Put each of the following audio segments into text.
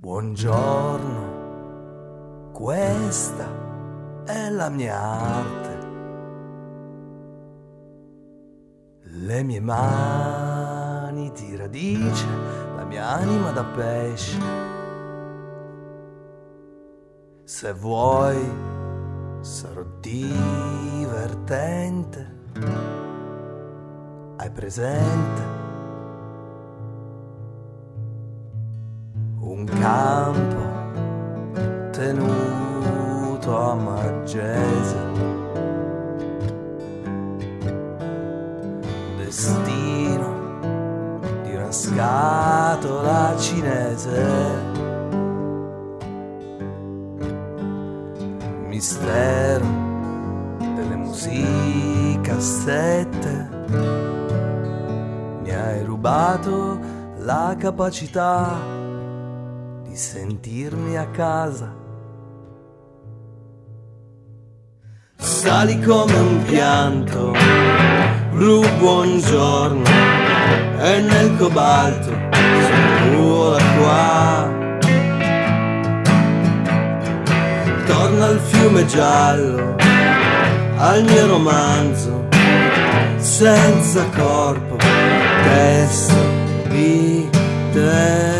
Buongiorno, questa è la mia arte. Le mie mani di radice, la mia anima da pesce. Se vuoi sarò divertente. Hai presente? Un campo tenuto a Maggese. Destino di una scatola cinese. Mistero delle musicassette. Mi hai rubato la capacità di sentirmi a casa. Sali come un pianto, blu buongiorno, e nel cobalto sono qua. Torna al fiume giallo, al mio romanzo, senza corpo, testo di te.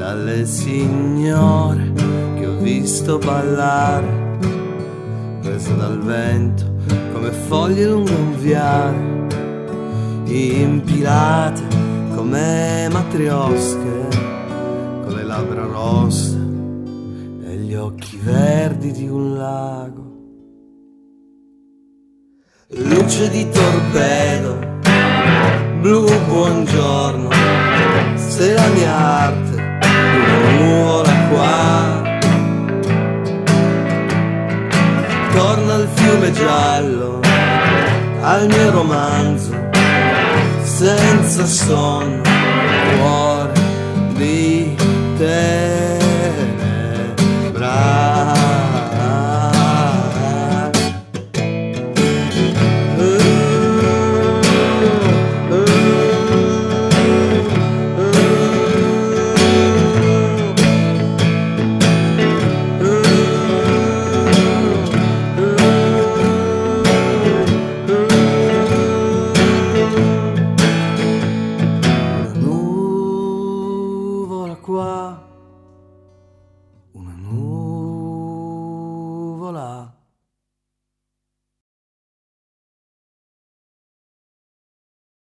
dalle signore che ho visto ballare, preso dal vento come foglie lungo un viale impilate come matriosche, con le labbra rosse e gli occhi verdi di un lago. Luce di torpedo, blu buongiorno, se la mia arte qua. Torna al fiume giallo, al mio romanzo senza sonno